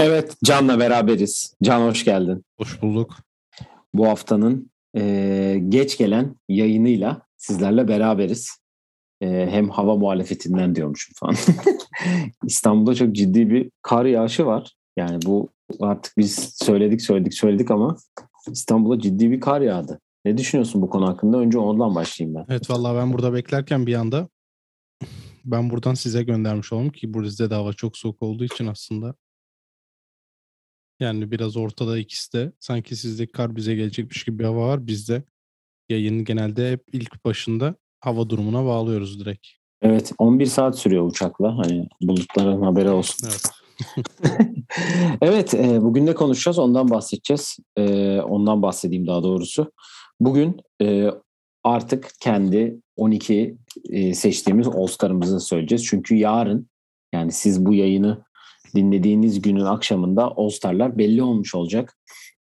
Evet, Can'la beraberiz. Can hoş geldin. Hoş bulduk. Bu haftanın e, geç gelen yayınıyla sizlerle beraberiz. E, hem hava muhalefetinden diyormuşum falan. İstanbul'da çok ciddi bir kar yağışı var. Yani bu artık biz söyledik söyledik söyledik ama İstanbul'a ciddi bir kar yağdı. Ne düşünüyorsun bu konu hakkında? Önce ondan başlayayım ben. Evet vallahi ben burada beklerken bir anda ben buradan size göndermiş oldum ki burada de hava çok soğuk olduğu için aslında yani biraz ortada ikisi de. Sanki sizde kar bize gelecekmiş gibi bir hava var. Bizde yayın genelde hep ilk başında hava durumuna bağlıyoruz direkt. Evet 11 saat sürüyor uçakla. Hani bulutların haberi olsun. Evet. evet e, bugün ne konuşacağız ondan bahsedeceğiz. E, ondan bahsedeyim daha doğrusu. Bugün e, artık kendi 12 e, seçtiğimiz Oscar'ımızı söyleyeceğiz. Çünkü yarın yani siz bu yayını dinlediğiniz günün akşamında All-Star'lar belli olmuş olacak.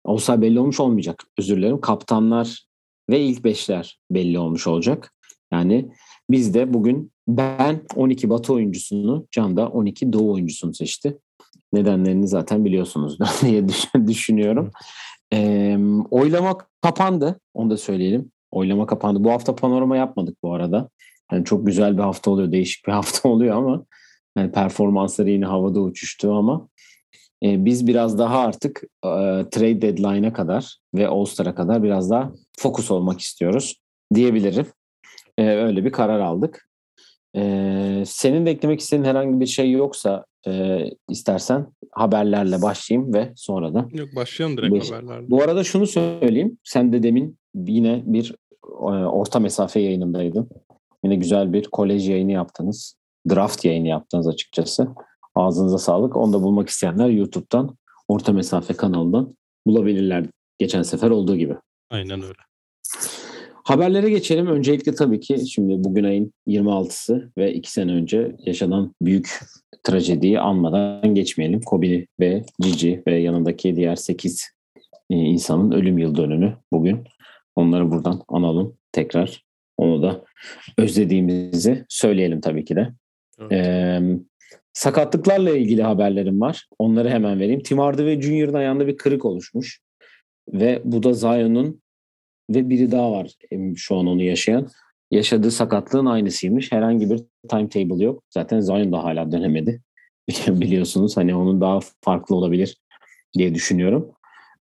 All-Star belli olmuş olmayacak. Özür dilerim. Kaptanlar ve ilk beşler belli olmuş olacak. Yani biz de bugün ben 12 Batı oyuncusunu, Can da 12 Doğu oyuncusunu seçti. Nedenlerini zaten biliyorsunuz diye düşünüyorum. E, oylama kapandı. Onu da söyleyelim. Oylama kapandı. Bu hafta panorama yapmadık bu arada. Yani çok güzel bir hafta oluyor. Değişik bir hafta oluyor ama yani performansları yine havada uçuştu ama e, biz biraz daha artık e, trade deadline'a kadar ve All-Star'a kadar biraz daha fokus olmak istiyoruz diyebilirim. E, öyle bir karar aldık. E, senin de eklemek istediğin herhangi bir şey yoksa e, istersen haberlerle başlayayım ve sonra da. Yok başlayalım direkt Beş. haberlerle. Bu arada şunu söyleyeyim. Sen de demin yine bir e, orta mesafe yayınındaydın. Yine güzel bir kolej yayını yaptınız draft yayını yaptınız açıkçası. Ağzınıza sağlık. Onu da bulmak isteyenler YouTube'dan Orta Mesafe kanalından bulabilirler. Geçen sefer olduğu gibi. Aynen öyle. Haberlere geçelim. Öncelikle tabii ki şimdi bugün ayın 26'sı ve iki sene önce yaşanan büyük trajediyi anmadan geçmeyelim. Kobe ve Cici ve yanındaki diğer 8 e, insanın ölüm yıl dönümü bugün. Onları buradan analım tekrar. Onu da özlediğimizi söyleyelim tabii ki de. Evet. Ee, sakatlıklarla ilgili haberlerim var. Onları hemen vereyim. Tim Hardaway Junior'ın ayağında bir kırık oluşmuş. Ve bu da Zion'un ve biri daha var şu an onu yaşayan. Yaşadığı sakatlığın aynısıymış. Herhangi bir timetable yok. Zaten Zion da hala dönemedi. Biliyorsunuz hani onun daha farklı olabilir diye düşünüyorum.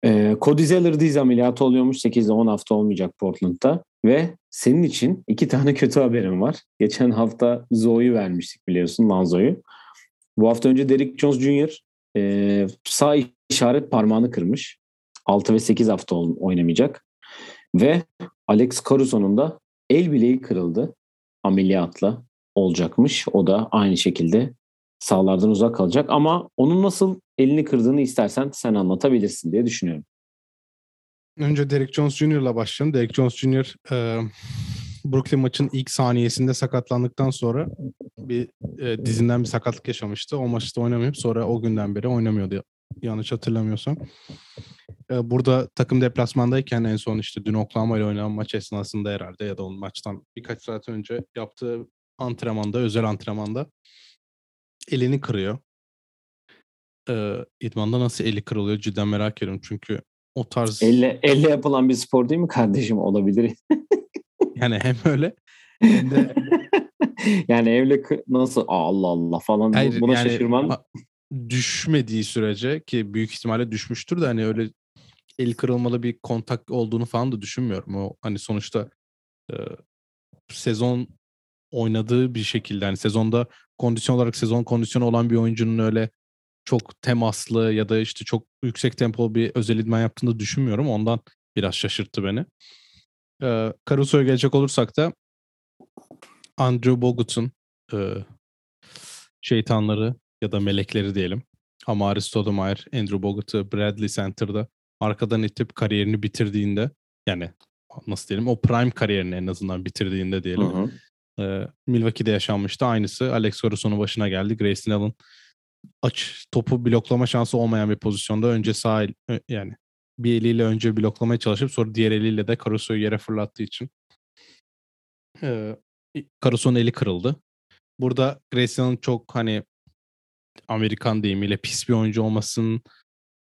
Ee, Cody Zeller diz ameliyatı oluyormuş. 8 10 hafta olmayacak Portland'da. Ve senin için iki tane kötü haberim var. Geçen hafta Zoe'yu vermiştik biliyorsun Lanzo'yu. Bu hafta önce Derek Jones Jr. E, sağ işaret parmağını kırmış. 6 ve 8 hafta oynamayacak. Ve Alex Caruso'nun da el bileği kırıldı. Ameliyatla olacakmış. O da aynı şekilde sağlardan uzak kalacak. Ama onun nasıl elini kırdığını istersen sen anlatabilirsin diye düşünüyorum. Önce Derek Jones Jr.'la başlayalım. Derek Jones Jr. E, Brooklyn maçın ilk saniyesinde sakatlandıktan sonra bir e, dizinden bir sakatlık yaşamıştı. O maçta oynamayıp sonra o günden beri oynamıyordu yanlış hatırlamıyorsam. E, burada takım deplasmandayken en son işte dün Oklahoma ile oynanan maç esnasında herhalde ya da onun maçtan birkaç saat önce yaptığı antrenmanda, özel antrenmanda elini kırıyor. E, idmanda nasıl eli kırılıyor cidden merak ediyorum çünkü o tarz... Elle, elle yapılan bir spor değil mi kardeşim? Olabilir. yani hem öyle hem de... yani evle nasıl Allah Allah falan Hayır, buna yani, şaşırman. Düşmediği sürece ki büyük ihtimalle düşmüştür de hani öyle el kırılmalı bir kontak olduğunu falan da düşünmüyorum. O hani sonuçta e, sezon oynadığı bir şekilde hani sezonda kondisyon olarak sezon kondisyonu olan bir oyuncunun öyle çok temaslı ya da işte çok yüksek tempo bir özel idman yaptığını düşünmüyorum. Ondan biraz şaşırttı beni. Ee, Caruso'ya gelecek olursak da Andrew Bogut'un e, şeytanları ya da melekleri diyelim. Amari Stoudemire, Andrew Bogut'u Bradley Center'da arkadan itip kariyerini bitirdiğinde yani nasıl diyelim o prime kariyerini en azından bitirdiğinde diyelim. Hı hı. E, Milwaukee'de yaşanmıştı. Aynısı Alex Caruso'nun başına geldi. Grayson Allen aç topu bloklama şansı olmayan bir pozisyonda önce sağ el, yani bir eliyle önce bloklamaya çalışıp sonra diğer eliyle de Caruso'yu yere fırlattığı için. Ee, Caruso'nun eli kırıldı. Burada Grace'nin çok hani Amerikan deyimiyle pis bir oyuncu olmasının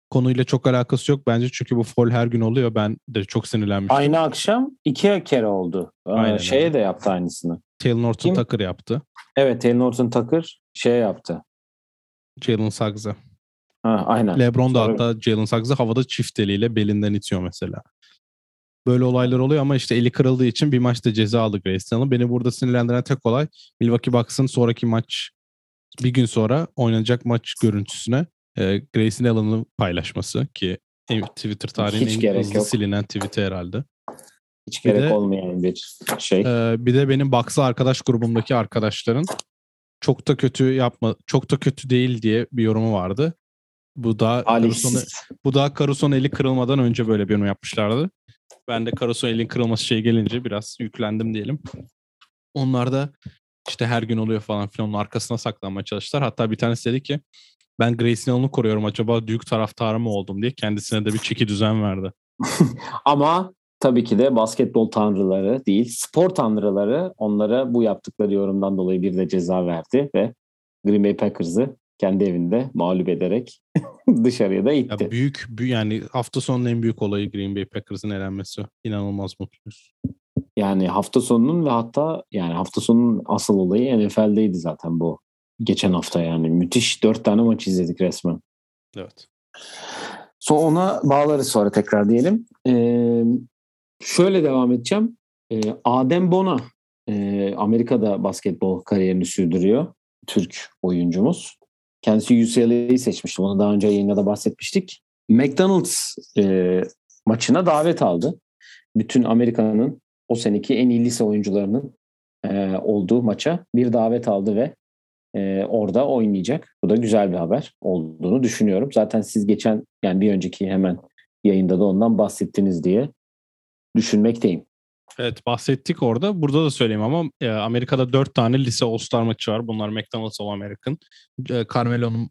konuyla çok alakası yok bence çünkü bu foul her gün oluyor. Ben de çok sinirlenmiştim. Aynı akşam iki kere oldu. Aynen Şeye öyle. de yaptı aynısını. Taylor Norton Kim? Tucker yaptı. Evet Taylor Norton Tucker şey yaptı. Jalen Suggs'a. Ha, aynen. LeBron da hatta Jalen Suggs'ı havada çift eliyle belinden itiyor mesela. Böyle olaylar oluyor ama işte eli kırıldığı için bir maçta ceza aldı Grayson Allen. Beni burada sinirlendiren tek olay Milwaukee Bucks'ın sonraki maç bir gün sonra oynanacak maç görüntüsüne e, Grayson Allen'ı paylaşması ki Twitter tarihinin Hiç en hızlı yok. silinen tweet'i herhalde. Hiç gerek de, olmayan bir şey. E, bir de benim Bucks'ı arkadaş grubumdaki arkadaşların çok da kötü yapma, çok da kötü değil diye bir yorumu vardı. Bu da Caruso'nun bu da Caruso'nun eli kırılmadan önce böyle bir yorum yapmışlardı. Ben de Caruso'nun elin kırılması şey gelince biraz yüklendim diyelim. Onlar da işte her gün oluyor falan filan onun arkasına saklanmaya çalıştılar. Hatta bir tanesi dedi ki ben Grayson Allen'ı koruyorum acaba Duke taraftarı mı oldum diye kendisine de bir çeki düzen verdi. Ama tabii ki de basketbol tanrıları değil, spor tanrıları onlara bu yaptıkları yorumdan dolayı bir de ceza verdi ve Green Bay Packers'ı kendi evinde mağlup ederek dışarıya da itti. Ya büyük, yani hafta sonunun en büyük olayı Green Bay Packers'ın elenmesi. İnanılmaz mutluyuz. Yani hafta sonunun ve hatta yani hafta sonunun asıl olayı NFL'deydi zaten bu. Geçen hafta yani. Müthiş dört tane maç izledik resmen. Evet. Sonra ona bağlarız sonra tekrar diyelim. Ee, şöyle devam edeceğim. Ee, Adem Bona e, Amerika'da basketbol kariyerini sürdürüyor. Türk oyuncumuz. Kendisi UCLA'yı seçmişti. Onu daha önce yayında da bahsetmiştik. McDonald's e, maçına davet aldı. Bütün Amerika'nın o seneki en iyi lise oyuncularının e, olduğu maça bir davet aldı ve e, orada oynayacak. Bu da güzel bir haber olduğunu düşünüyorum. Zaten siz geçen yani bir önceki hemen yayında da ondan bahsettiniz diye düşünmekteyim. Evet bahsettik orada. Burada da söyleyeyim ama e, Amerika'da dört tane lise All-Star maçı var. Bunlar McDonald's All American. E, Carmelo'nun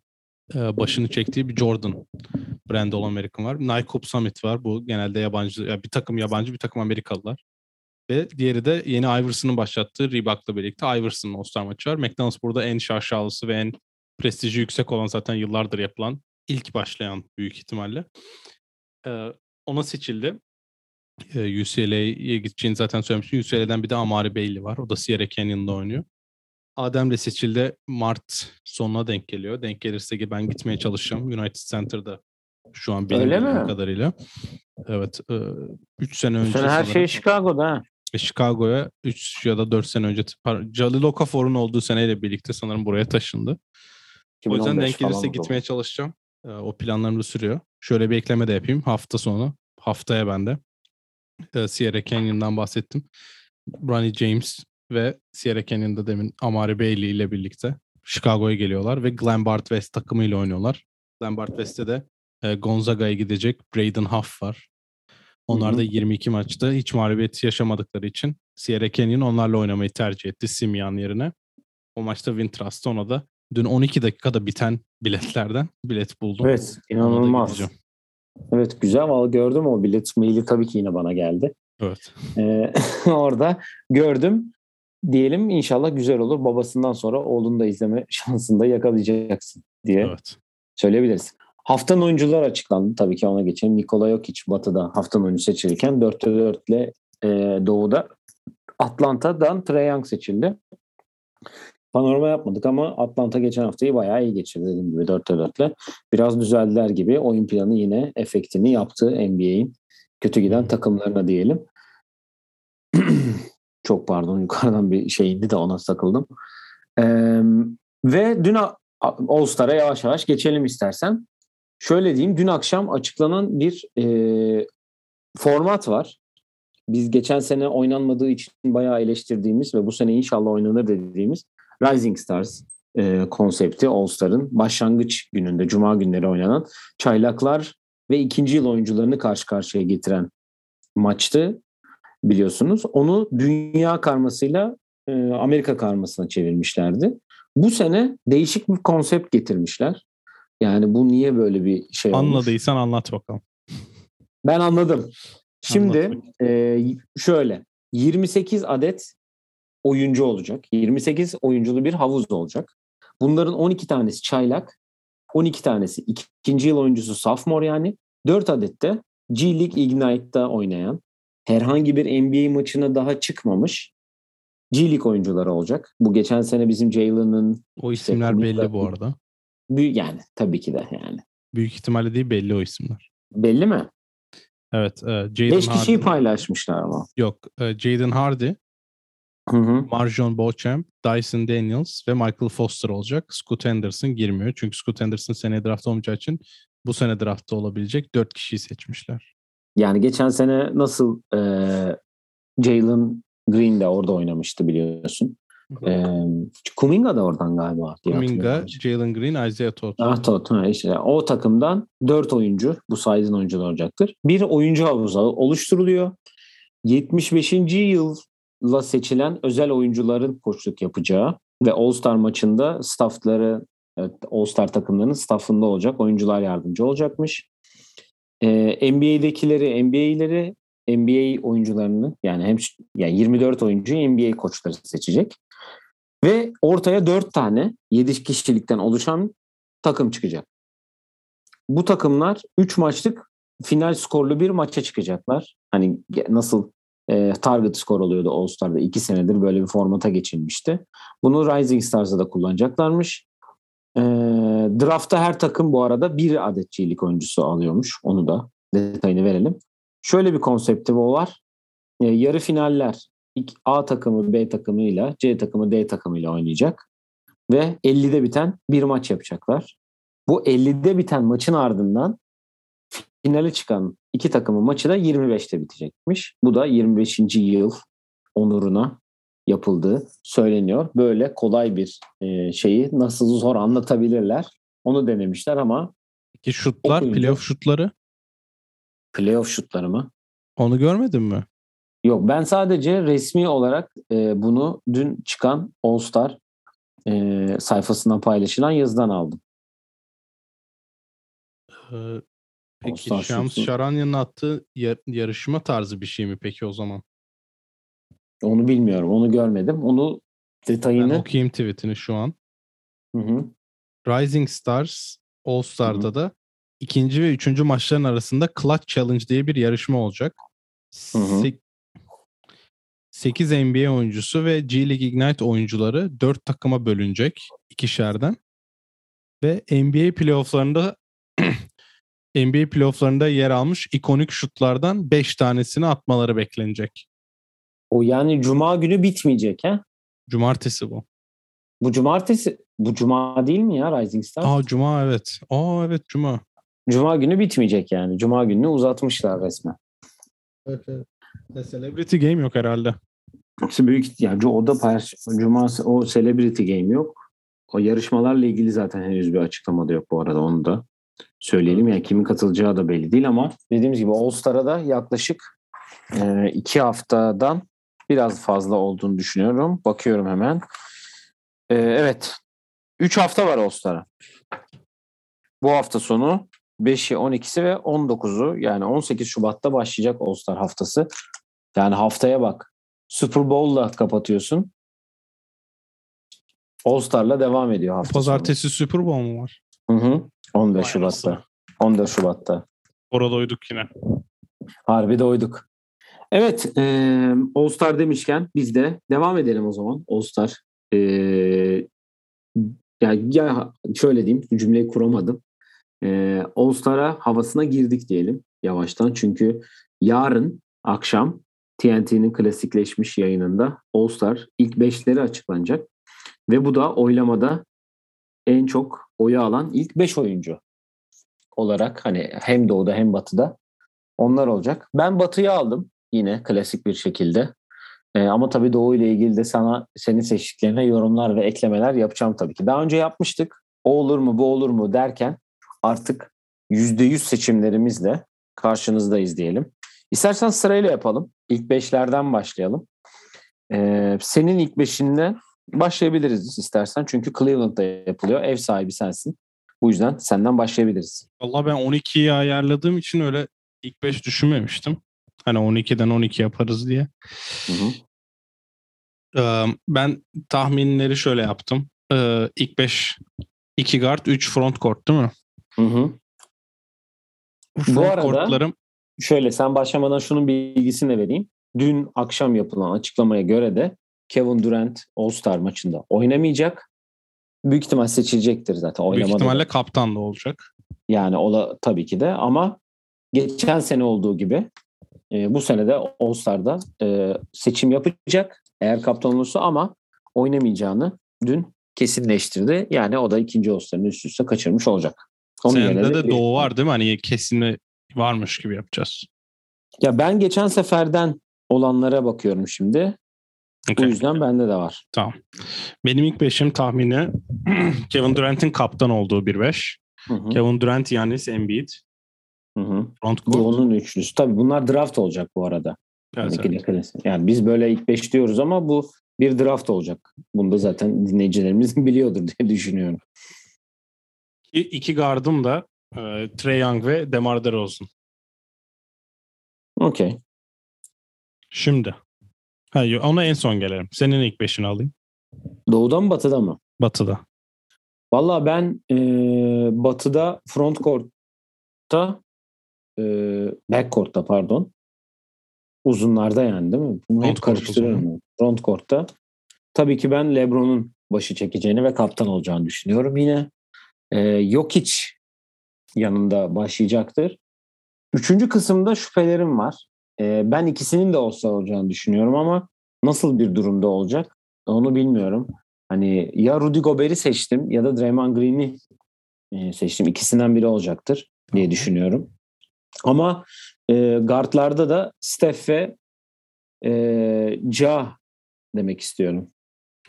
e, başını çektiği bir Jordan brand All American var. Nike Cup Summit var. Bu genelde yabancı, ya bir takım yabancı bir takım Amerikalılar. Ve diğeri de yeni Iverson'ın başlattığı Reebok'la birlikte Iverson'ın All-Star maçı var. McDonald's burada en şaşalısı ve en prestiji yüksek olan zaten yıllardır yapılan ilk başlayan büyük ihtimalle. Ee, ona seçildi. Ee, UCLA'ye gideceğini zaten söylemiştim. UCLA'den bir de Amari Bailey var. O da Sierra Canyon'da oynuyor. Adem de seçildi. Mart sonuna denk geliyor. Denk gelirse ki ben gitmeye çalışacağım. United Center'da şu an benim Öyle mi? kadarıyla. Evet. 3 e, sene önce. Sen her şey Chicago'da ha. Chicago'ya 3 ya da 4 sene önce Jalil Okafor'un olduğu seneyle birlikte sanırım buraya taşındı. O yüzden denk gelirse gitmeye oldu. çalışacağım. Ee, o planlarım da sürüyor. Şöyle bir ekleme de yapayım. Hafta sonu. Haftaya ben de. Ee, Sierra Canyon'dan bahsettim. Ronnie James ve Sierra Canyon'da demin Amari Bailey ile birlikte Chicago'ya geliyorlar ve Glen Bart West takımıyla oynuyorlar. Glen Bart West'te de e, Gonzaga'ya gidecek Braden Huff var. Onlar da 22 maçta hiç mağlubiyet yaşamadıkları için Sierra Canyon onlarla oynamayı tercih etti Simian yerine. O maçta Wintrust ona da dün 12 dakikada biten biletlerden bilet buldum. Evet inanılmaz. Evet güzel ama gördüm o bilet maili tabii ki yine bana geldi. Evet. Ee, orada gördüm. Diyelim inşallah güzel olur. Babasından sonra oğlunu da izleme şansını da yakalayacaksın diye evet. söyleyebiliriz. Haftanın oyuncular açıklandı. Tabii ki ona geçelim. Nikola Jokic Batı'da haftanın oyuncu seçilirken 4'te 4 ile e, Doğu'da Atlanta'dan Trae Young seçildi. Panorama yapmadık ama Atlanta geçen haftayı bayağı iyi geçirdi dediğim gibi 4'te 4 ile. Biraz düzeldiler gibi. Oyun planı yine efektini yaptı NBA'in kötü giden takımlarına diyelim. Çok pardon yukarıdan bir şey indi de ona takıldım. Ee, ve dün All Star'a yavaş yavaş geçelim istersen şöyle diyeyim dün akşam açıklanan bir e, format var. Biz geçen sene oynanmadığı için bayağı eleştirdiğimiz ve bu sene inşallah oynanır dediğimiz Rising Stars e, konsepti All Star'ın başlangıç gününde Cuma günleri oynanan çaylaklar ve ikinci yıl oyuncularını karşı karşıya getiren maçtı biliyorsunuz. Onu dünya karmasıyla e, Amerika karmasına çevirmişlerdi. Bu sene değişik bir konsept getirmişler. Yani bu niye böyle bir şey olmuş? Anladıysan anlat bakalım. Ben anladım. Şimdi e, şöyle 28 adet oyuncu olacak. 28 oyunculu bir havuz olacak. Bunların 12 tanesi çaylak, 12 tanesi ikinci yıl oyuncusu sophomore yani. 4 adet de G League Ignite'da oynayan, herhangi bir NBA maçına daha çıkmamış G League oyuncuları olacak. Bu geçen sene bizim Jalen'ın O isimler işte, belli bu arada. Büyük yani tabii ki de yani. Büyük ihtimalle değil belli o isimler. Belli mi? Evet. E, Jaden 5 kişiyi Hardy. paylaşmışlar ama. Yok. E, Jaden Hardy, Hı hı. Marjon Beauchamp, Dyson Daniels ve Michael Foster olacak. Scoot Henderson girmiyor. Çünkü Scoot Henderson seneye draft olmayacağı için bu sene draftta olabilecek 4 kişiyi seçmişler. Yani geçen sene nasıl e, Jalen Green de orada oynamıştı biliyorsun. E, Kuminga da oradan galiba. Kuminga. Jalen Green, Isaiah Todd. Ah Tot, ha işte o takımdan 4 oyuncu bu sayının oyuncuları olacaktır. Bir oyuncu havuzu oluşturuluyor. 75. yılla seçilen özel oyuncuların koçluk yapacağı ve All-Star maçında staffları evet, All-Star takımlarının staffında olacak oyuncular yardımcı olacakmış. Ee, NBA'dekileri NBA'leri NBA oyuncularını yani hem yani 24 oyuncuyu NBA koçları seçecek. Ve ortaya 4 tane 7 kişilikten oluşan takım çıkacak. Bu takımlar 3 maçlık final skorlu bir maça çıkacaklar. Hani nasıl e, target skor oluyordu All-Star'da 2 senedir böyle bir formata geçilmişti. Bunu Rising Stars'da da kullanacaklarmış. E, draftta her takım bu arada bir adet G-League oyuncusu alıyormuş. Onu da detayını verelim. Şöyle bir konsepti bu var. E, yarı finaller A takımı B takımıyla C takımı D takımıyla oynayacak. Ve 50'de biten bir maç yapacaklar. Bu 50'de biten maçın ardından finale çıkan iki takımın maçı da 25'te bitecekmiş. Bu da 25. yıl onuruna yapıldığı söyleniyor. Böyle kolay bir e, şeyi nasıl zor anlatabilirler. Onu denemişler ama Peki şutlar, playoff şutları playoff şutları mı? onu görmedin mi? Yok ben sadece resmi olarak e, bunu dün çıkan All Star e, sayfasından paylaşılan yazıdan aldım. Ee, peki Shams. Şaranyan'ın attığı yar- yarışma tarzı bir şey mi peki o zaman? Onu bilmiyorum. Onu görmedim. Onu Ben detayını okuyayım tweetini şu an. Hı hı. Rising Stars All Star'da da ikinci ve üçüncü maçların arasında Clutch Challenge diye bir yarışma olacak. Hı hı. 8 NBA oyuncusu ve G League Ignite oyuncuları 4 takıma bölünecek ikişerden. Ve NBA playofflarında NBA playofflarında yer almış ikonik şutlardan 5 tanesini atmaları beklenecek. o yani cuma günü bitmeyecek ha? Cumartesi bu. Bu cumartesi bu cuma değil mi ya Rising Star? Aa cuma evet. Aa evet cuma. Cuma günü bitmeyecek yani. Cuma gününü uzatmışlar resmen. Evet, evet. Celebrity Game yok herhalde. İşte büyük yani o da paylaş, cuma o celebrity game yok. O yarışmalarla ilgili zaten henüz bir açıklamada yok bu arada onu da söyleyelim. Yani kimin katılacağı da belli değil ama dediğimiz gibi All Star'a da yaklaşık e, iki haftadan biraz fazla olduğunu düşünüyorum. Bakıyorum hemen. E, evet. Üç hafta var All Star'a. Bu hafta sonu 5'i, 12'si ve 19'u yani 18 Şubat'ta başlayacak All Star haftası. Yani haftaya bak. Super Bowl'la kapatıyorsun. All Star'la devam ediyor hafta Pazartesi Super Bowl mu var? Hı hı. 14 Vay Şubat'ta. anasını. 14 Şubat'ta. Orada uyduk yine. Harbi doyduk. Evet. E, All Star demişken biz de devam edelim o zaman. All Star. E, ya, ya şöyle diyeyim. Cümleyi kuramadım. E, All Star'a havasına girdik diyelim yavaştan. Çünkü yarın akşam TNT'nin klasikleşmiş yayınında All Star ilk beşleri açıklanacak. Ve bu da oylamada en çok oyu alan ilk 5 oyuncu olarak hani hem doğuda hem batıda onlar olacak. Ben batıyı aldım yine klasik bir şekilde. Ee, ama tabii doğu ile ilgili de sana senin seçtiklerine yorumlar ve eklemeler yapacağım tabii ki. Daha önce yapmıştık. O olur mu bu olur mu derken artık %100 seçimlerimizle karşınızdayız diyelim. İstersen sırayla yapalım. İlk beşlerden başlayalım. Ee, senin ilk beşinden başlayabiliriz istersen. Çünkü Cleveland'da yapılıyor. Ev sahibi sensin. Bu yüzden senden başlayabiliriz. Valla ben 12'yi ayarladığım için öyle ilk 5 düşünmemiştim. Hani 12'den 12 yaparız diye. Hı hı. Ee, Ben tahminleri şöyle yaptım. Ee, İlk 5 2 guard 3 front court değil mi? Hı hı. Front arada- courtlarım Şöyle sen başlamadan şunun bilgisini vereyim. Dün akşam yapılan açıklamaya göre de Kevin Durant All-Star maçında oynamayacak. Büyük ihtimal seçilecektir zaten. büyük Oynamadı ihtimalle da. kaptan da olacak. Yani ola tabii ki de ama geçen sene olduğu gibi e, bu sene de All-Star'da e, seçim yapacak eğer kaptan olursa ama oynamayacağını dün kesinleştirdi. Yani o da ikinci All-Star'ını üst üste kaçırmış olacak. Senede de doğu var değil mi? Hani kesin varmış gibi yapacağız. Ya ben geçen seferden olanlara bakıyorum şimdi. Bu Okey. yüzden bende de var. Tamam. Benim ilk beşim tahmini Kevin Durant'in kaptan olduğu bir beş. Hı hı, Kevin Durant, Yanis, Embiid. hı hı. Front court. Doğu'nun üçlüsü. Tabii bunlar draft olacak bu arada. Evet, Yani, evet. yani biz böyle ilk beş diyoruz ama bu bir draft olacak. Bunu da zaten dinleyicilerimiz biliyordur diye düşünüyorum. İki gardım da e, Trey Young ve DeMar DeRozan. Okey. Şimdi. Ha, yo- ona en son gelelim. Senin ilk beşini alayım. Doğuda mı batıda mı? Batı'da. Valla ben e, batıda front court'ta e, back court'ta pardon. Uzunlarda yani değil mi? Bunu Front karıştırıyorum. Front court'ta. Tabii ki ben LeBron'un başı çekeceğini ve kaptan olacağını düşünüyorum. Yine e, Jokic yanında başlayacaktır. Üçüncü kısımda şüphelerim var. E, ben ikisinin de olsa olacağını düşünüyorum ama nasıl bir durumda olacak onu bilmiyorum. Hani ya Rudy Gobert'i seçtim ya da Draymond Green'i seçtim. İkisinden biri olacaktır diye düşünüyorum. Ama e, guardlarda da Steph ve e, Ja demek istiyorum.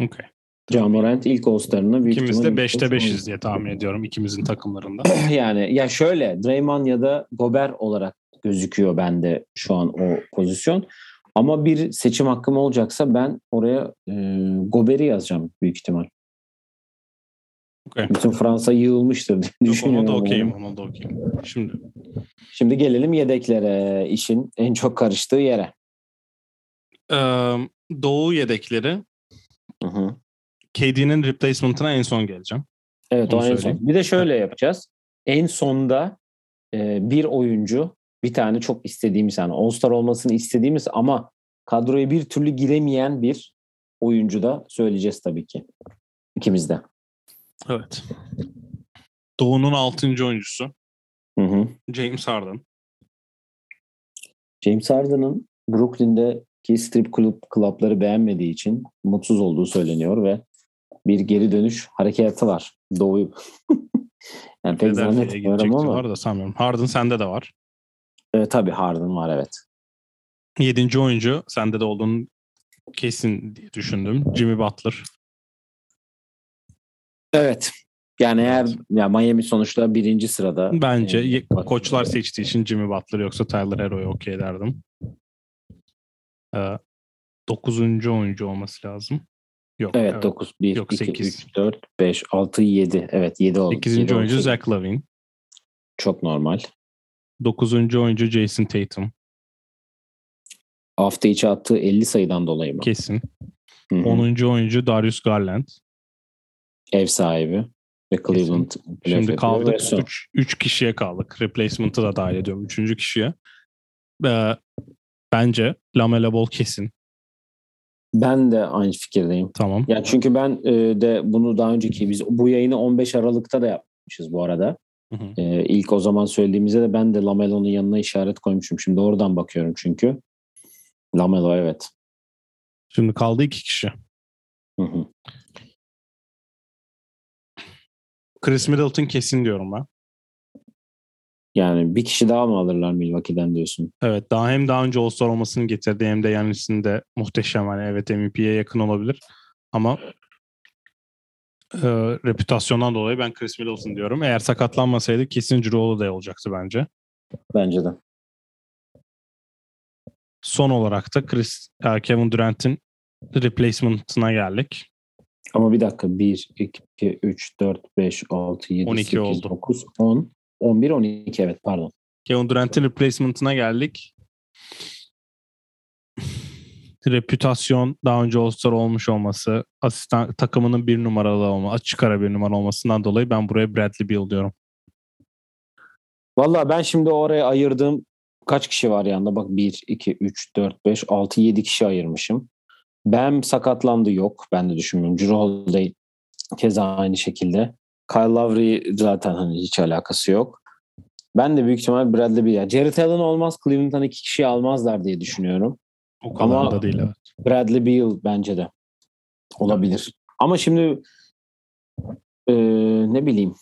Okey. Ja Morant ilk All-Star'ını büyük İkimiz de ihtimalle- 5'te 5'iz diye tahmin ediyorum ikimizin takımlarında. yani ya şöyle Draymond ya da Gobert olarak gözüküyor bende şu an o pozisyon. Ama bir seçim hakkım olacaksa ben oraya e, Gobert'i yazacağım büyük ihtimal. Okey. Bütün Fransa yığılmıştır diye Yok, ona düşünüyorum. da okeyim. Ona da okeyim. Şimdi Şimdi gelelim yedeklere. işin en çok karıştığı yere. e, Doğu yedekleri Hı hı. KD'nin replacement'ına en son geleceğim. Evet Onu o en son. söyleyeyim. Bir de şöyle yapacağız. En sonda e, bir oyuncu bir tane çok istediğimiz yani All-Star olmasını istediğimiz ama kadroya bir türlü giremeyen bir oyuncu da söyleyeceğiz tabii ki. İkimiz de. Evet. Doğu'nun 6. oyuncusu Hı hı. James Harden. James Harden'ın Brooklyn'deki strip kulüp klapları beğenmediği için mutsuz olduğu söyleniyor ve bir geri dönüş hareketi var. Doğuyu. yani pek zannetmiyorum ama. diyorlar da sanmıyorum. Harden sende de var. E, tabii Harden var evet. 7. oyuncu sende de olduğunu kesin diye düşündüm. Jimmy Butler. Evet. Yani eğer ya Miami sonuçta birinci sırada. Bence e, koçlar seçtiği için Jimmy Butler yoksa Tyler Hero'ya okey derdim. Ee, 9. oyuncu olması lazım. Yok. Evet 9, 1, Yok, 2, sekiz. 3, 4, 5, 6, 7. Evet 7 oldu. 8. Yedi oyuncu oldu. Zach Lavine. Çok normal. 9. oyuncu Jason Tatum. Hafta içi attığı 50 sayıdan dolayı mı? Kesin. Hı hı. 10. oyuncu Darius Garland. Ev sahibi ve Cleveland. Şimdi kaldık yapıyor ve son. 3 3 kişiye kaldık. Replacement'ı da dahil ediyorum. 3. kişiye. Ee, bence Lamela Ball kesin. Ben de aynı fikirdeyim. Tamam. Ya çünkü ben e, de bunu daha önceki biz bu yayını 15 Aralık'ta da yapmışız bu arada. Hı hı. E, ilk o zaman söylediğimizde de ben de Lamelo'nun yanına işaret koymuşum. Şimdi oradan bakıyorum çünkü. Lamelo evet. Şimdi kaldı 2 kişi. Hı hı. Chris Middleton kesin diyorum ben. Yani bir kişi daha mı alırlar Milwaukee'den diyorsun? Evet daha hem daha önce All-Star olmasını getirdi hem de Yannis'in de muhteşem hani evet MVP'ye yakın olabilir ama e, reputasyondan dolayı ben Chris Middleton diyorum. Eğer sakatlanmasaydı kesin Drew Holiday olacaktı bence. Bence de. Son olarak da Chris e, Kevin Durant'in replacement'ına geldik. Ama bir dakika. 1, 2, 3, 4, 5, 6, 7, 12 8, oldu. 9, 10, 11, 12 evet pardon. Kevin Durant'in replacement'ına geldik. reputasyon daha önce All-Star olmuş olması, asistan takımının bir numaralı olma, açık ara bir numara olmasından dolayı ben buraya Bradley Beal diyorum. Valla ben şimdi oraya ayırdığım kaç kişi var yanında? Bak 1, 2, 3, 4, 5, 6, 7 kişi ayırmışım. Ben sakatlandı yok. Ben de düşünmüyorum. Drew Holiday keza aynı şekilde. Kyle Lowry zaten hani hiç alakası yok. Ben de büyük ihtimal Bradley Beal. Jared Allen olmaz. Cleveland'dan iki kişiyi almazlar diye düşünüyorum. O kadar Ama- da değil evet. Bradley Beal bence de olabilir. Ama şimdi e, ne bileyim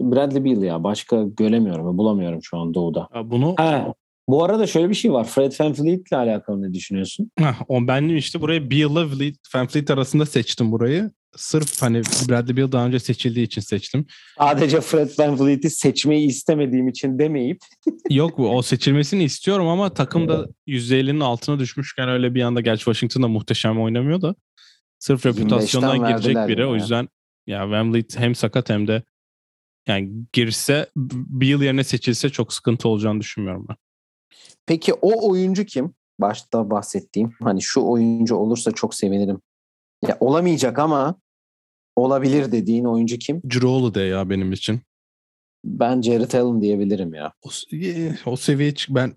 Bradley Beal ya başka göremiyorum bulamıyorum şu an doğuda. Ya Bunu Ha, bu arada şöyle bir şey var. Fred VanVleet ile alakalı ne düşünüyorsun? Heh, o ben işte burayı Beal'la Vliet, Van Fleet arasında seçtim burayı. Sırf hani Bradley Beal daha önce seçildiği için seçtim. Sadece Fred VanVleet'i seçmeyi istemediğim için demeyip Yok bu o seçilmesini istiyorum ama takım da %50'nin altına düşmüşken öyle bir anda gerçi Washington'da muhteşem oynamıyor da sırf 25'ten reputasyondan girecek biri. ya. O yüzden ya Van Vliet hem sakat hem de yani girse Beal yerine seçilse çok sıkıntı olacağını düşünmüyorum ben. Peki o oyuncu kim? Başta bahsettiğim. Hani şu oyuncu olursa çok sevinirim. Ya olamayacak ama olabilir dediğin oyuncu kim? Drew Holiday ya benim için. Ben Jared Allen diyebilirim ya. O, o seviyeye çık ben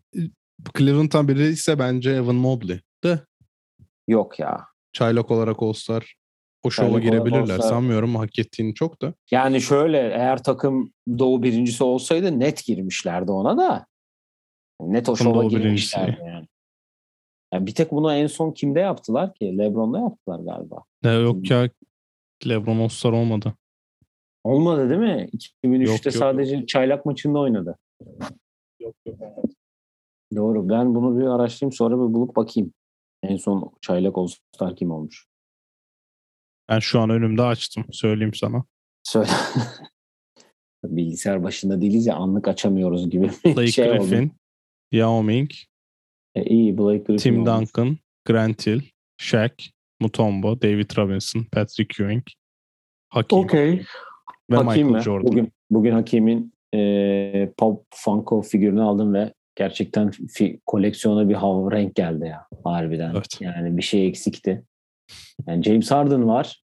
Cleveland'dan biri ise bence Evan Mobley. De Yok ya. çaylak olarak All-Star o şova girebilirler. All-Star- Sanmıyorum hak ettiğini çok da. Yani şöyle eğer takım Doğu birincisi olsaydı net girmişlerdi ona da. Net o şova girmişlerdi birincisi. yani. Yani bir tek bunu en son kimde yaptılar ki? Lebron'da yaptılar galiba. Ne yok ya LeBron All-Star olmadı. Olmadı değil mi? 2003'te Yok, yok. sadece çaylak maçında oynadı. Yok yok. Doğru. Ben bunu bir araştırayım sonra bir bulup bakayım. En son çaylak All-Star kim olmuş? Ben şu an önümde açtım. Söyleyeyim sana. Söyle. Bilgisayar başında değiliz ya anlık açamıyoruz gibi bir Blake şey oldu. Griffin, Yao Ming, E, iyi Blake Griffin Tim olmuş. Duncan, Grant Hill, Shaq, Mutombo, David Robinson, Patrick Ewing, Hakim Okey. ve Hakim Michael mi? Jordan. Bugün, bugün Hakim'in e, Pop Funko figürünü aldım ve gerçekten fi, koleksiyona bir hava renk geldi ya harbiden. Evet. Yani bir şey eksikti. Yani James Harden var.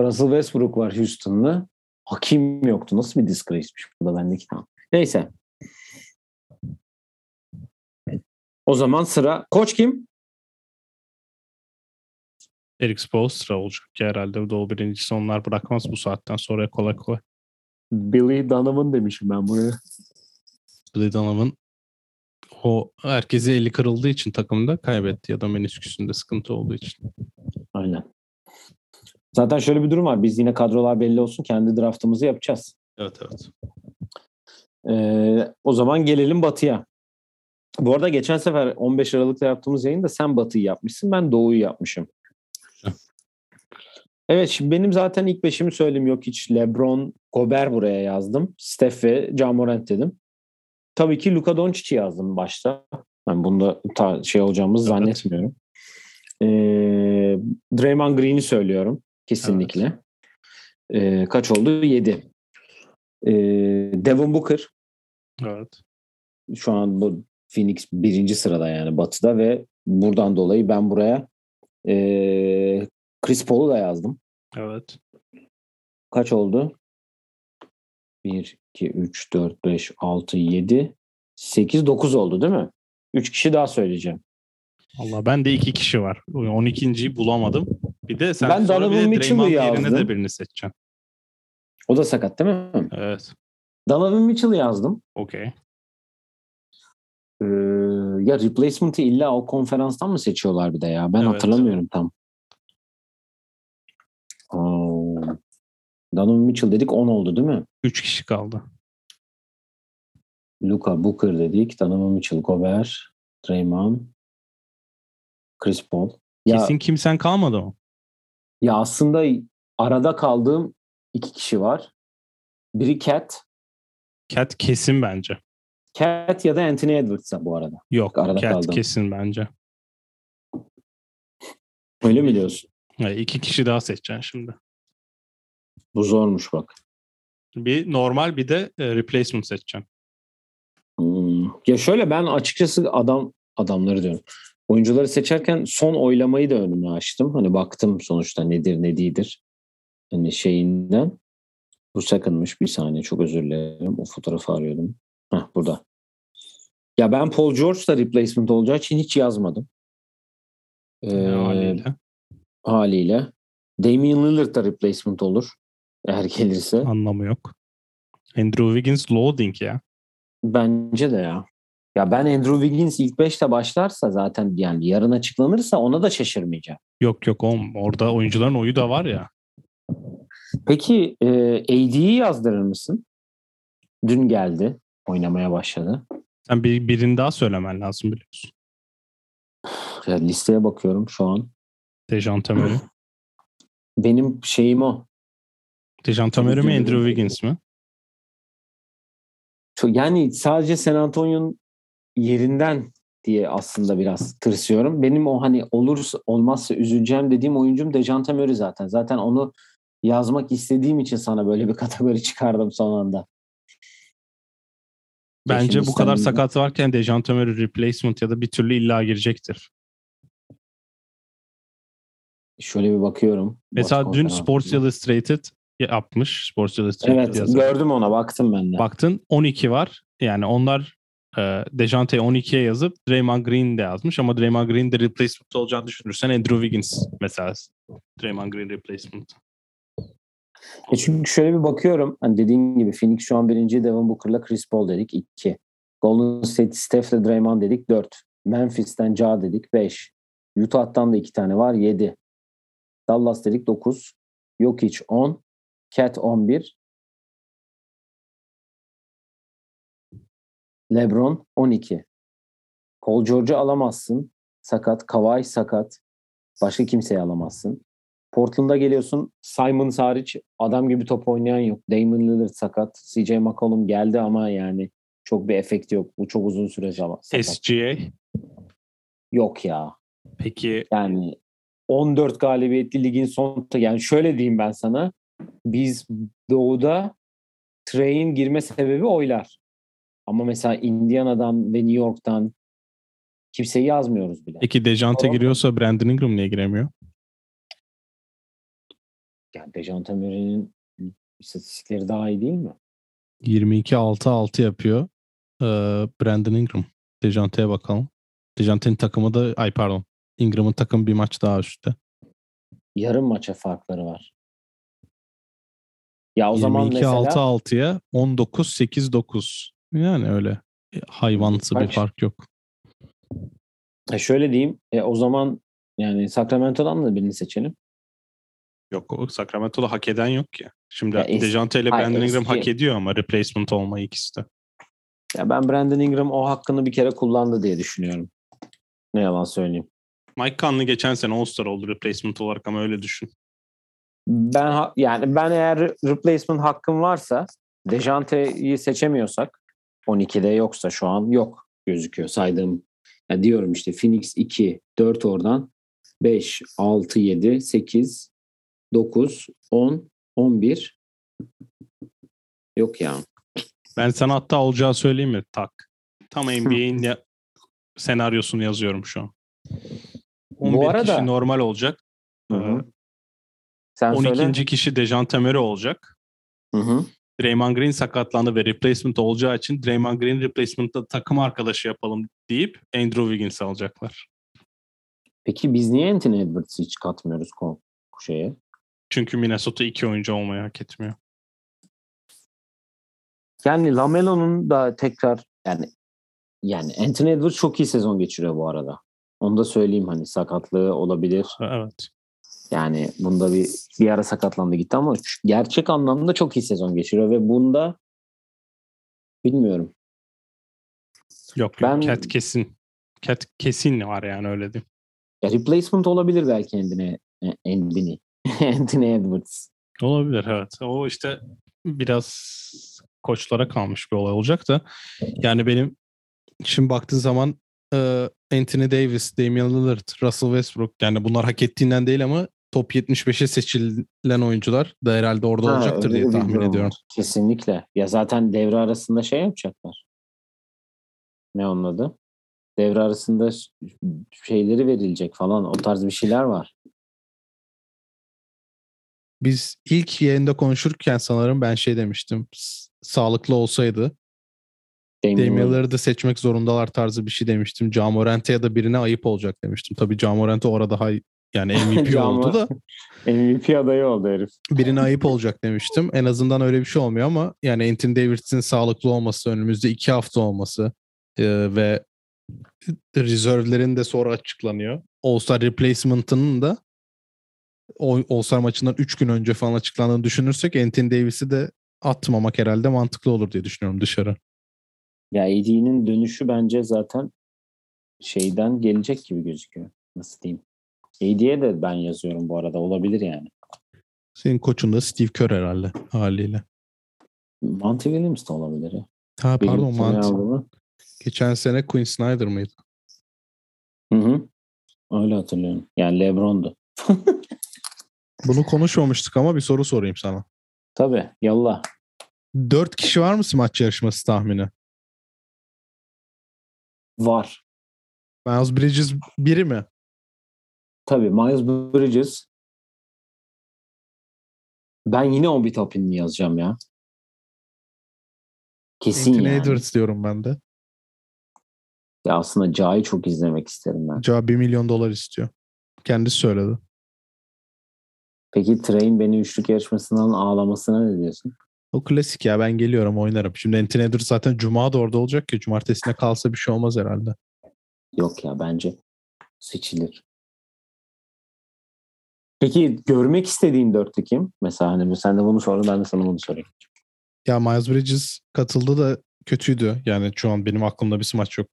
Russell Westbrook var Houston'lı. Hakim yoktu. Nasıl bir disgrace'miş bu da bendeki. Neyse. O zaman sıra. Koç kim? Eric Spoelstra olacak ki herhalde. Doğu birincisi onlar bırakmaz bu saatten sonra kolay kolay. Billy Donovan demişim ben buraya. Billy Donovan o herkese eli kırıldığı için takımda kaybetti ya da menisküsünde sıkıntı olduğu için. Aynen. Zaten şöyle bir durum var. Biz yine kadrolar belli olsun. Kendi draftımızı yapacağız. Evet evet. Ee, o zaman gelelim Batı'ya. Bu arada geçen sefer 15 Aralık'ta yaptığımız yayında sen Batı'yı yapmışsın. Ben Doğu'yu yapmışım. Evet şimdi benim zaten ilk beşimi söyleyeyim. Yok hiç LeBron, Gobert buraya yazdım. Steph ve Ja Morant dedim. Tabii ki Luka Doncic'i yazdım başta. Ben bunda ta- şey olacağımızı Evet. zannetmiyorum. Ee, Draymond Green'i söylüyorum. Kesinlikle. Ee, kaç oldu? 7. Ee, Devin Booker Evet. şu an bu Phoenix birinci sırada yani batıda ve buradan dolayı ben buraya ee, Chris Paul'u da yazdım. Evet. Kaç oldu? 1, 2, 3, 4, 5, 6, 7, 8, 9 oldu değil mi? 3 kişi daha söyleyeceğim. Allah ben de iki kişi var. 12.yi bulamadım. Bir de sen Ben Donovan Mitchell'ı Draymond yerine yazdım. de birini seçeceksin. O da sakat değil mi? Evet. Donovan Mitchell'ı yazdım. Okey. Ee, ya replacement'ı illa o konferanstan mı seçiyorlar bir de ya? Ben Evet. hatırlamıyorum tam. Aa, Donovan Mitchell dedik 10 oldu değil mi? Üç kişi kaldı. Luka Booker dedik. Donovan Mitchell, Gobert, Draymond, Chris Paul. Ya, Kesin kimsen kalmadı mı? ya aslında arada kaldığım iki kişi var. Biri Cat. Cat kesin bence. Cat ya da Anthony Edwards'a bu arada. Yok. Arada Cat kaldım. kesin bence. Öyle mi diyorsun? Ya iki kişi daha seçeceksin şimdi. Bu zormuş bak. Bir normal bir de e, replacement seçeceksin. Hmm. Ya şöyle ben açıkçası adam adamları diyorum. Oyuncuları seçerken son oylamayı da önüme açtım. Hani baktım sonuçta nedir ne değildir. Hani şeyinden. Bu sakınmış bir saniye çok özür dilerim. O fotoğrafı arıyordum. Heh, burada. Ya ben Paul George da replacement olacağı için hiç yazmadım. Ee, haliyle. Haliyle. Damian Lillard da replacement olur. Eğer gelirse. Anlamı yok. Andrew Wiggins loading ya. Bence de ya. Ya ben Andrew Wiggins ilk 5'te başlarsa zaten yani yarın açıklanırsa ona da şaşırmayacağım. Yok yok oğlum orada oyuncuların oyu da var ya. Peki e, AD'yi yazdırır mısın? Dün geldi. Oynamaya başladı. Sen bir, birini daha söylemen lazım biliyorsun. Ya listeye bakıyorum şu an. Dejante Murray. Benim şeyim o. Dejante Murray mi Andrew Wiggins mi? Yani sadece San Antonio'nun yerinden diye aslında biraz tırsıyorum. Benim o hani olursa olmazsa üzüleceğim dediğim oyuncum Dejante Murray zaten. Zaten onu yazmak istediğim için sana böyle bir kategori çıkardım son anda. Bence bu kadar sakat varken Dejante Murray replacement ya da bir türlü illa girecektir. Şöyle bir bakıyorum. Mesela dün Sports Illustrated yapmış. Sports Illustrated Evet yazarı. gördüm ona baktım ben de. Baktın 12 var. Yani onlar e, Dejante'yi 12'ye yazıp Draymond Green de yazmış ama Draymond Green de replacement olacağını düşünürsen Andrew Wiggins mesela Draymond Green replacement. E çünkü şöyle bir bakıyorum. Hani dediğin gibi Phoenix şu an birinci Devin Booker'la Chris Paul dedik. 2. Golden State Steph'le Draymond dedik. 4. Memphis'ten Ja dedik. 5. Utah'tan da 2 tane var. 7. Dallas dedik 9. Jokic 10. Cat 11. LeBron 12. Paul George'u alamazsın. Sakat. Kawhi sakat. Başka kimseyi alamazsın. Portland'a geliyorsun. Simon hariç adam gibi top oynayan yok. Damon Lillard sakat. CJ McCollum geldi ama yani çok bir efekt yok. Bu çok uzun süre ama. Sakat. SGA? Yok ya. Peki. Yani 14 galibiyetli ligin son yani şöyle diyeyim ben sana. Biz doğuda Trey'in girme sebebi oylar. Ama mesela Indiana'dan ve New York'tan kimseyi yazmıyoruz bile. Peki Dejante giriyorsa Brandon Ingram niye giremiyor? Yani Dejante Murray'nin istatistikleri daha iyi değil mi? 22-6-6 yapıyor. Ee, Brandon Ingram. Dejante'ye bakalım. Dejante'nin takımı da ay pardon. Ingram'ın takımı bir maç daha üstte. Yarım maça farkları var. Ya o zaman mesela 6-6'ya 19-8-9. Yani öyle e, hayvansı bir fark yok. E şöyle diyeyim. E, o zaman yani Sacramento'dan da birini seçelim. Yok Sacramento'da hak eden yok ki. Şimdi ya es- Dejante ile Brandon Ingram hak ediyor ama replacement olmayı ikisi de. Ya ben Brandon Ingram o hakkını bir kere kullandı diye düşünüyorum. Ne yalan söyleyeyim. Mike Conley geçen sene All-Star oldu replacement olarak ama öyle düşün. Ben yani ben eğer replacement hakkım varsa Dejante'yi seçemiyorsak 12'de yoksa şu an yok gözüküyor saydığım. Ya diyorum işte Phoenix 2, 4 oradan 5, 6, 7, 8, 9, 10, 11 yok ya. Ben sana hatta olacağı söyleyeyim mi? Tak. Tam NBA'in ya- senaryosunu yazıyorum şu an. 11 Bu arada, kişi normal olacak. Hı hı. Sen 12. Söyle. kişi Dejante Murray olacak. Hı hı. Draymond Green sakatlandı ve replacement olacağı için Draymond Green replacement'ta takım arkadaşı yapalım deyip Andrew Wiggins alacaklar. Peki biz niye Anthony Edwards'ı hiç katmıyoruz şeye? Çünkü Minnesota iki oyuncu olmayı hak etmiyor. Yani Lamelo'nun da tekrar yani yani Anthony Edwards çok iyi sezon geçiriyor bu arada. Onu da söyleyeyim hani sakatlığı olabilir. Evet. Yani bunda bir bir ara sakatlandı gitti ama gerçek anlamda çok iyi sezon geçiriyor ve bunda bilmiyorum. Yok ben, Cat kesin. Cat kesin var yani öyle diyeyim. Ya replacement olabilir belki Anthony, Anthony, Anthony Edwards. Olabilir evet. O işte biraz koçlara kalmış bir olay olacak da. Yani benim şimdi baktığın zaman Anthony Davis, Damian Lillard, Russell Westbrook yani bunlar hak ettiğinden değil ama top 75'e seçilen oyuncular da herhalde orada ha, olacaktır diye tahmin ediyorum. Kesinlikle. Ya zaten devre arasında şey yapacaklar. Ne onun adı? devre arasında şeyleri verilecek falan. O tarz bir şeyler var. Biz ilk yayında konuşurken sanırım ben şey demiştim. Sağlıklı olsaydı Damian Lillard'ı seçmek zorundalar tarzı bir şey demiştim. Camorant'e ya da birine ayıp olacak demiştim. Tabii Camorant'e orada hay yani MVP oldu da. MVP adayı oldu herif. Birine ayıp olacak demiştim. En azından öyle bir şey olmuyor ama yani Anthony Davis'in sağlıklı olması, önümüzde iki hafta olması e, ve rezervlerin de sonra açıklanıyor. All-Star Replacement'ının da All-Star maçından 3 gün önce falan açıklandığını düşünürsek Anthony Davis'i de atmamak herhalde mantıklı olur diye düşünüyorum dışarı. Ya AD'nin dönüşü bence zaten şeyden gelecek gibi gözüküyor. Nasıl diyeyim? AD'ye de ben yazıyorum bu arada. Olabilir yani. Senin koçun da Steve Kerr herhalde haliyle. Monty Williams da olabilir ya. Ha pardon Monty. Geçen sene Quinn Snyder mıydı? Hı hı. Öyle hatırlıyorum. Yani Lebron'du. Bunu konuşmamıştık ama bir soru sorayım sana. Tabii. Yallah. Dört kişi var mı maç yarışması tahmini? Var. Miles Bridges biri mi? Tabii Miles Bridges. Ben yine Obi Toppin'i yazacağım ya. Kesin Anthony yani. Edwards diyorum ben de. Ya aslında Ca'yı çok izlemek isterim ben. Ca 1 milyon dolar istiyor. Kendisi söyledi. Peki Train beni üçlük yarışmasından ağlamasına ne diyorsun? O klasik ya ben geliyorum oynarım. Şimdi Anthony zaten Cuma da orada olacak ki cumartesine kalsa bir şey olmaz herhalde. Yok ya bence seçilir. Peki görmek istediğin dörtlü kim? Mesela hani sen de bunu sordun ben de sana bunu sorayım. Ya Miles Bridges katıldı da kötüydü. Yani şu an benim aklımda bir smaç yok.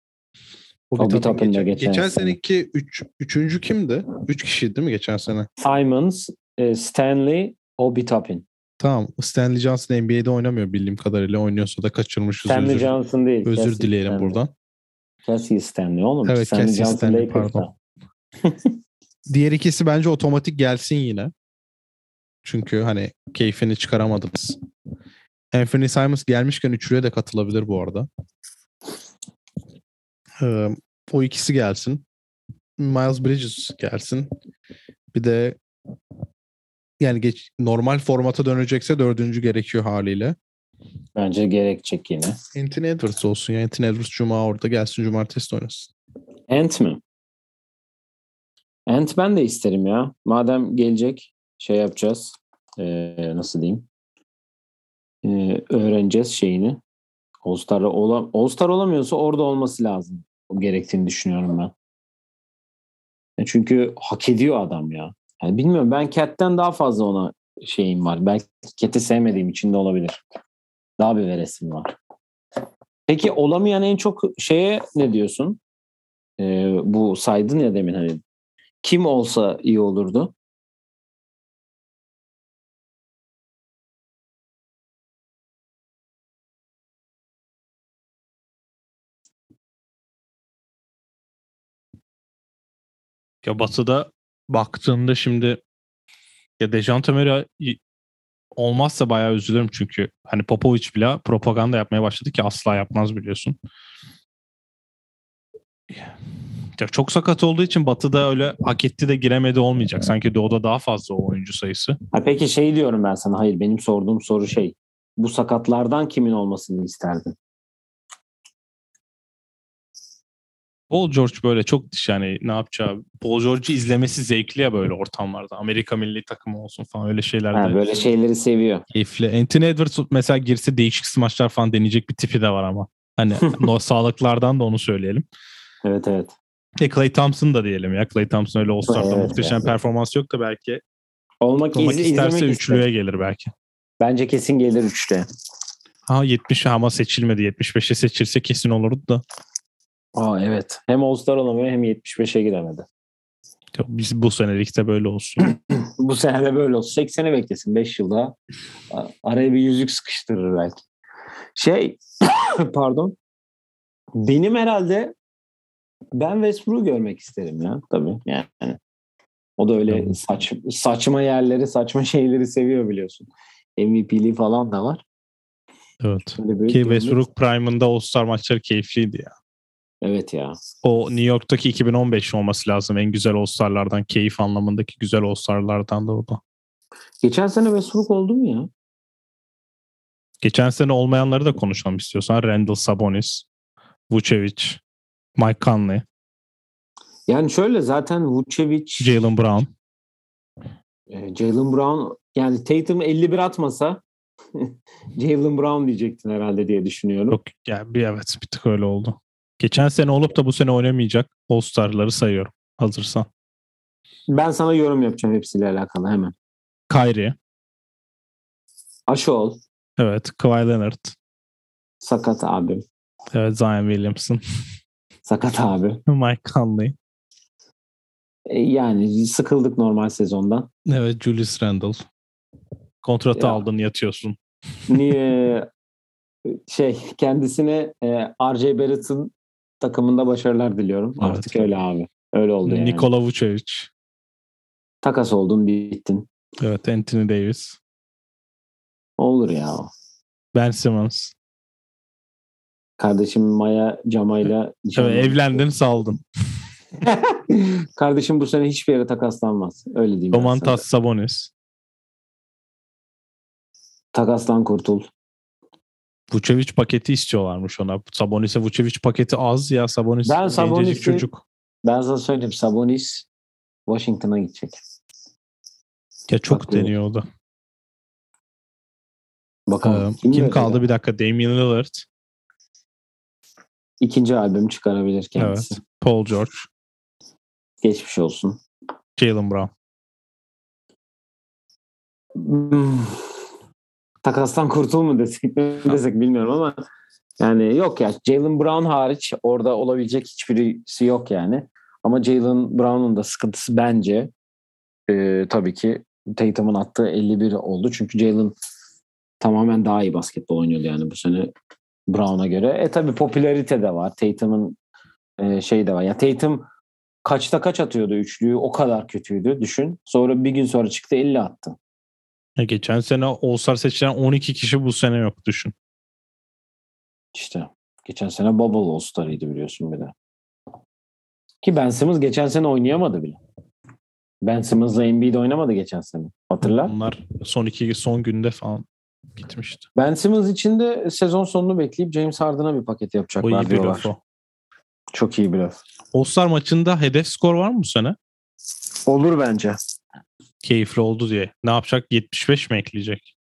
O, o bir geçen, geçen, geçen seneki üç, üçüncü kimdi? Üç kişiydi değil mi geçen sene? Simons, e, Stanley, Obi Toppin. Tamam. Stanley Johnson NBA'de oynamıyor bildiğim kadarıyla. Oynuyorsa da kaçırmışız. Stanley özür, Johnson değil. Özür Cassie dileyelim Stanley. buradan. Cassie Stanley oğlum. Evet Stanley Cassie Johnson Stanley pardon. Diğer ikisi bence otomatik gelsin yine. Çünkü hani keyfini çıkaramadınız. Anthony Simons gelmişken üçlüye de katılabilir bu arada. Ee, o ikisi gelsin. Miles Bridges gelsin. Bir de yani geç, normal formata dönecekse dördüncü gerekiyor haliyle. Bence gerekecek yine. Anthony Edwards olsun ya. Anthony Edwards Cuma orada gelsin Cumartesi oynasın. Ant mi? Ant ben de isterim ya. Madem gelecek şey yapacağız. Ee, nasıl diyeyim? Ee, öğreneceğiz şeyini. All-Star, ola, All-Star olamıyorsa orada olması lazım. O gerektiğini düşünüyorum ben. E, çünkü hak ediyor adam ya. Yani bilmiyorum ben Cat'ten daha fazla ona şeyim var. Belki Cat'i sevmediğim için de olabilir. Daha bir veresim var. Peki olamayan en çok şeye ne diyorsun? Ee, bu saydın ya demin hani kim olsa iyi olurdu? Ya Batı'da baktığında şimdi ya Dejante Murray olmazsa bayağı üzülürüm çünkü hani Popovic bile propaganda yapmaya başladı ki asla yapmaz biliyorsun. Ya çok sakat olduğu için Batı'da öyle hak etti de giremedi olmayacak. Sanki Doğu'da daha fazla o oyuncu sayısı. Ha peki şey diyorum ben sana. Hayır benim sorduğum soru şey. Bu sakatlardan kimin olmasını isterdin? Paul George böyle çok yani ne yapacağı Paul George'u izlemesi zevkli ya böyle ortamlarda. Amerika milli takımı olsun falan öyle şeylerde. Ha, böyle şeyleri seviyor. Keyifli. Anthony Edwards mesela girse değişik smaçlar falan deneyecek bir tipi de var ama. Hani no sağlıklardan da onu söyleyelim. Evet evet. E Clay Thompson da diyelim ya. Clay Thompson öyle All-Star'da evet, muhteşem evet. performans yok da belki olmak, olmak izle, isterse üçlüye ister. gelir belki. Bence kesin gelir üçte. Ha 70 ama seçilmedi. 75'e seçilse kesin olurdu da. Aa evet. Hem All-Star olamıyor hem 75'e giremedi. Biz bu senelikte böyle olsun. bu sene de böyle olsun. 80'e beklesin 5 yılda. Araya bir yüzük sıkıştırır belki. Şey pardon. Benim herhalde ben Westbrook'u görmek isterim ya tabii. Yani o da öyle saç, saçma yerleri, saçma şeyleri seviyor biliyorsun. MVP'liği falan da var. Evet. Ki Westbrook Prime'ında All-Star maçları keyifliydi ya. Evet ya. O New York'taki 2015 olması lazım. En güzel All-Star'lardan, keyif anlamındaki güzel All-Star'lardan da o da. Geçen sene Westbrook oldu mu ya? Geçen sene olmayanları da konuşalım istiyorsan. Randall Sabonis, Vucevic, Mike Conley, Yani şöyle zaten Vucevic, Jalen Brown. e, Jalen Brown yani Tatum 51 atmasa Jalen Brown diyecektin herhalde diye düşünüyorum. Yok yani bir evet bir tık öyle oldu. Geçen sene olup da bu sene oynamayacak All-Star'ları sayıyorum. Hazırsan. Ben sana yorum yapacağım hepsiyle alakalı hemen. Kyrie. Aşol, Evet. Kawhi Leonard. sakat abim. Evet Zion Williamson. Sakat abi. Mike Conley. E, yani sıkıldık normal sezondan. Evet Julius Randle. Kontratı Ya. aldın yatıyorsun. Niye şey kendisine e, RJ Barrett'ın takımında başarılar diliyorum. Evet. Artık öyle abi. Öyle oldu yani. Nikola Vucevic. Takas oldun bittin. Evet Anthony Davis. Olur ya. Ben Simmons. Kardeşim Maya Cama'yla Evet, evlendin saldın. Kardeşim bu sene hiçbir yere takaslanmaz. Öyle diyeyim. Domantas Sabonis. Takaslan kurtul. Vucevic paketi istiyorlarmış ona. Sabonis'e Vucevic paketi az ya. Sabonis Ben Sabonis'i- çocuk. Ben sana söyleyeyim Sabonis Washington'a gidecek. Ya çok Haklı. deniyor o da. Bakalım. Ee, kim verir kaldı ya? bir dakika? Damian Lillard. İkinci albüm çıkarabilir kendisi. Evet. Paul George. Geçmiş olsun. Jalen Brown. Hmm. Takastan kurtul mu desek ne desek bilmiyorum ama yani yok ya Jalen Brown hariç orada olabilecek hiçbirisi yok yani. Ama Jalen Brown'un da sıkıntısı bence e, tabii ki Tatum'un attığı 51 oldu. Çünkü Jalen tamamen daha iyi basketbol oynuyordu yani bu sene Brown'a göre. E tabii popülarite de var. Tatum'un e, şey de var. Ya Tatum kaçta kaç atıyordu üçlüyü o kadar kötüydü düşün. Sonra bir gün sonra çıktı 50 attı. Ya geçen sene All-Star seçilen 12 kişi bu sene yok düşün. İşte geçen sene Bubble All-Star'ıydı biliyorsun bir de. Ki Ben Simmons geçen sene oynayamadı bile. Ben Simmons'la Embiid oynamadı geçen sene. Hatırla. Bunlar son iki son günde falan gitmişti. Ben Simmons için de sezon sonunu bekleyip James Harden'a bir paket O yapacaklar iyi bir diyorlar. laf o. Çok iyi bir laf. All-Star maçında hedef skor var mı bu sene? Olur bence. Keyifli oldu diye. Ne yapacak? 75 mi ekleyecek?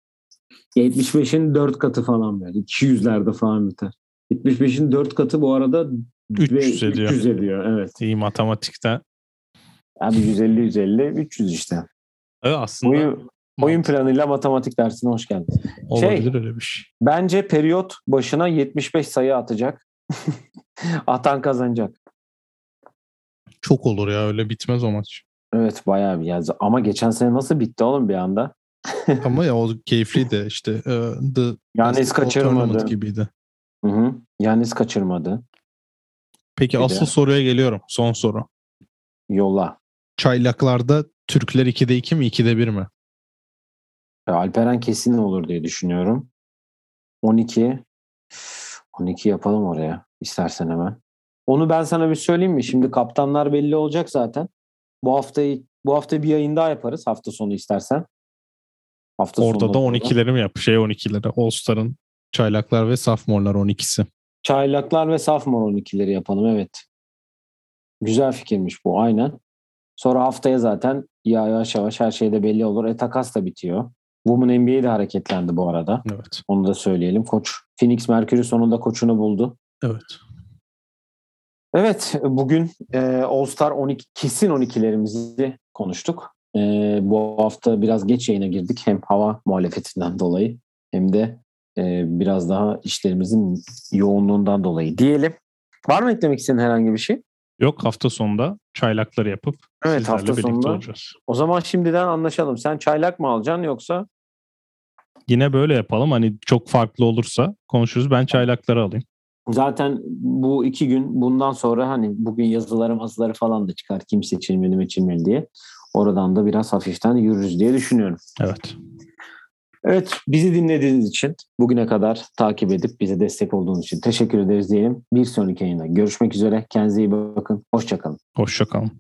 75'in 4 katı falan böyle. 200'lerde falan biter. 75'in 4 katı bu arada 300 ve ediyor. 300 ediyor. Evet. İyi matematikte. Abi 150 150 300 işte. Evet, aslında Oyun, oyun planıyla matematik dersine hoş geldin. olabilir öyle bir şey. Bence periyot başına 75 sayı atacak. Atan kazanacak. Çok olur ya öyle bitmez o maç. Evet bayağı bir yazdı. Ama geçen sene nasıl bitti oğlum bir anda? Ama ya o keyifliydi işte. e, The Yanis kaçırmadı. Gibiydi. Hı hı. Yanis kaçırmadı. Peki Bir de- asıl soruya geliyorum. Son soru. Yola. Çaylaklarda Türkler 2'de 2 mi 2'de 1 mi? E, Alperen kesin olur diye düşünüyorum. 12. 12 yapalım oraya istersen hemen. Onu ben sana bir söyleyeyim mi? Şimdi kaptanlar belli olacak zaten. Bu haftayı bu hafta bir yayın daha yaparız hafta sonu istersen. Hafta Orada da sonunda 12'leri mi yap? Şey 12'leri. All-Star'ın çaylaklar ve sophomor'lar 12'si. Çaylaklar ve sophomore 12'leri yapalım evet. Güzel fikirmiş bu aynen. Sonra haftaya zaten ya yavaş yavaş her şey de belli olur. E takas da bitiyor. Women NBA de hareketlendi bu arada. Evet. Onu da söyleyelim. Koç Phoenix Mercury sonunda koçunu buldu. Evet. Evet bugün e, All Star 12 kesin 12'lerimizi konuştuk. E, bu hafta biraz geç yayına girdik. Hem hava muhalefetinden dolayı hem de e, biraz daha işlerimizin yoğunluğundan dolayı diyelim. Var mı eklemek istediğin herhangi bir şey? Yok hafta sonunda çaylakları yapıp Evet sizlerle hafta birlikte sonunda. olacağız. O zaman şimdiden anlaşalım. Sen çaylak mı alacaksın yoksa? Yine böyle yapalım. Hani çok farklı olursa konuşuruz. Ben çaylakları alayım. Zaten bu iki gün bundan sonra hani bugün yazıları mazıları falan da çıkar. Kim seçilmeli seçilmeli diye. Oradan da biraz hafiften yürürüz diye düşünüyorum. Evet. Evet bizi dinlediğiniz için bugüne kadar takip edip bize destek olduğunuz için teşekkür ederiz diyelim. Bir sonraki yayında görüşmek üzere. Kendinize iyi bakın. Hoşçakalın. Hoşçakalın.